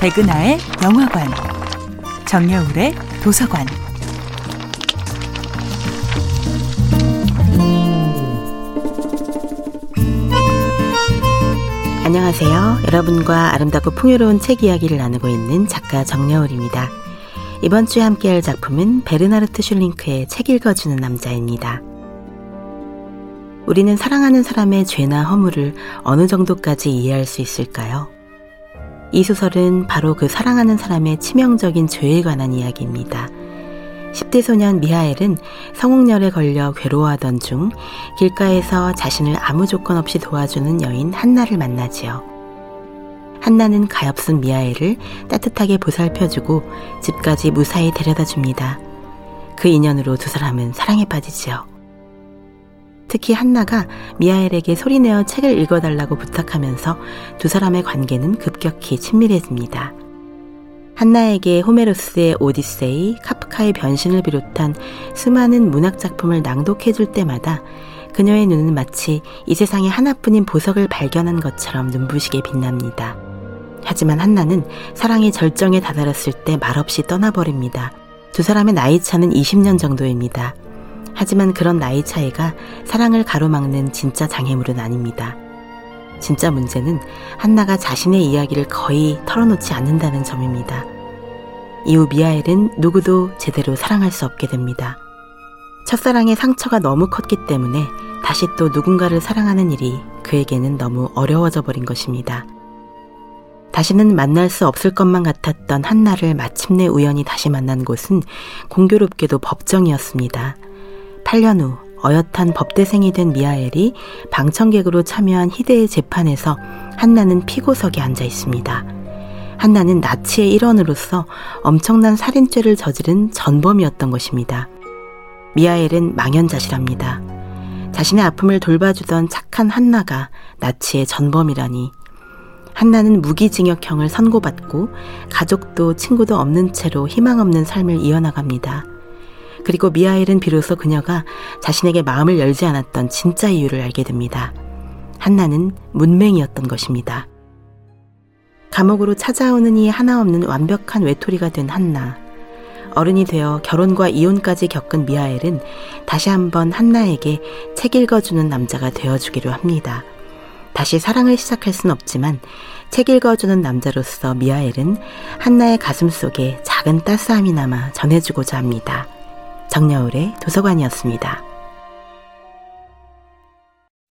백은하의 영화관, 정여울의 도서관. 안녕하세요. 여러분과 아름답고 풍요로운 책 이야기를 나누고 있는 작가 정여울입니다. 이번 주에 함께할 작품은 베르나르트 슐링크의 책 읽어주는 남자입니다. 우리는 사랑하는 사람의 죄나 허물을 어느 정도까지 이해할 수 있을까요? 이 소설은 바로 그 사랑하는 사람의 치명적인 죄에 관한 이야기입니다. 10대 소년 미하엘은 성홍열에 걸려 괴로워하던 중 길가에서 자신을 아무 조건 없이 도와주는 여인 한나를 만나지요. 한나는 가엾은 미하엘을 따뜻하게 보살펴주고 집까지 무사히 데려다 줍니다. 그 인연으로 두 사람은 사랑에 빠지지요. 특히 한나가 미하엘에게 소리내어 책을 읽어달라고 부탁하면서 두 사람의 관계는 급격히 친밀해집니다. 한나에게 호메로스의 오디세이, 카프카의 변신을 비롯한 수많은 문학작품을 낭독해 줄 때마다 그녀의 눈은 마치 이 세상에 하나뿐인 보석을 발견한 것처럼 눈부시게 빛납니다. 하지만 한나는 사랑의 절정에 다다랐을 때 말없이 떠나버립니다. 두 사람의 나이 차는 20년 정도입니다. 하지만 그런 나이 차이가 사랑을 가로막는 진짜 장애물은 아닙니다. 진짜 문제는 한나가 자신의 이야기를 거의 털어놓지 않는다는 점입니다. 이후 미하엘은 누구도 제대로 사랑할 수 없게 됩니다. 첫사랑의 상처가 너무 컸기 때문에 다시 또 누군가를 사랑하는 일이 그에게는 너무 어려워져 버린 것입니다. 다시는 만날 수 없을 것만 같았던 한나를 마침내 우연히 다시 만난 곳은 공교롭게도 법정이었습니다. 8년 후 어엿한 법대생이 된 미하엘이 방청객으로 참여한 희대의 재판에서 한나는 피고석에 앉아 있습니다. 한나는 나치의 일원으로서 엄청난 살인죄를 저지른 전범이었던 것입니다. 미하엘은 망연자실합니다. 자신의 아픔을 돌봐주던 착한 한나가 나치의 전범이라니. 한나는 무기징역형을 선고받고 가족도 친구도 없는 채로 희망 없는 삶을 이어나갑니다. 그리고 미하엘은 비로소 그녀가 자신에게 마음을 열지 않았던 진짜 이유를 알게 됩니다. 한나는 문맹이었던 것입니다. 감옥으로 찾아오는 이 하나 없는 완벽한 외톨이가 된 한나. 어른이 되어 결혼과 이혼까지 겪은 미하엘은 다시 한번 한나에게 책 읽어주는 남자가 되어주기로 합니다. 다시 사랑을 시작할 순 없지만 책 읽어주는 남자로서 미하엘은 한나의 가슴 속에 작은 따스함이 남아 전해주고자 합니다. 정여울의 도서관이었습니다.